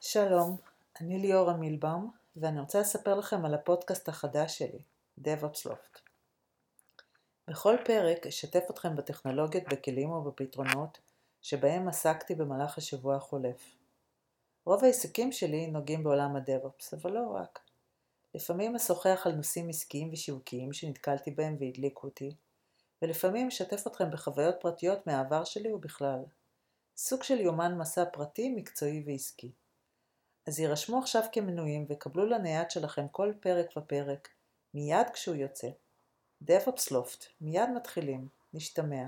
שלום, אני ליאורה מילבאום, ואני רוצה לספר לכם על הפודקאסט החדש שלי, DevOps Loft. בכל פרק אשתף אתכם בטכנולוגיות, בכלים ובפתרונות שבהם עסקתי במהלך השבוע החולף. רוב העיסוקים שלי נוגעים בעולם ה-DevOps, אבל לא רק. לפעמים אשוחח על נושאים עסקיים ושיווקיים שנתקלתי בהם והדליקו אותי, ולפעמים אשתף אתכם בחוויות פרטיות מהעבר שלי ובכלל. סוג של יומן מסע פרטי, מקצועי ועסקי. אז יירשמו עכשיו כמנויים וקבלו לנייד שלכם כל פרק ופרק, מיד כשהוא יוצא. DevOps Loft, מיד מתחילים, נשתמע.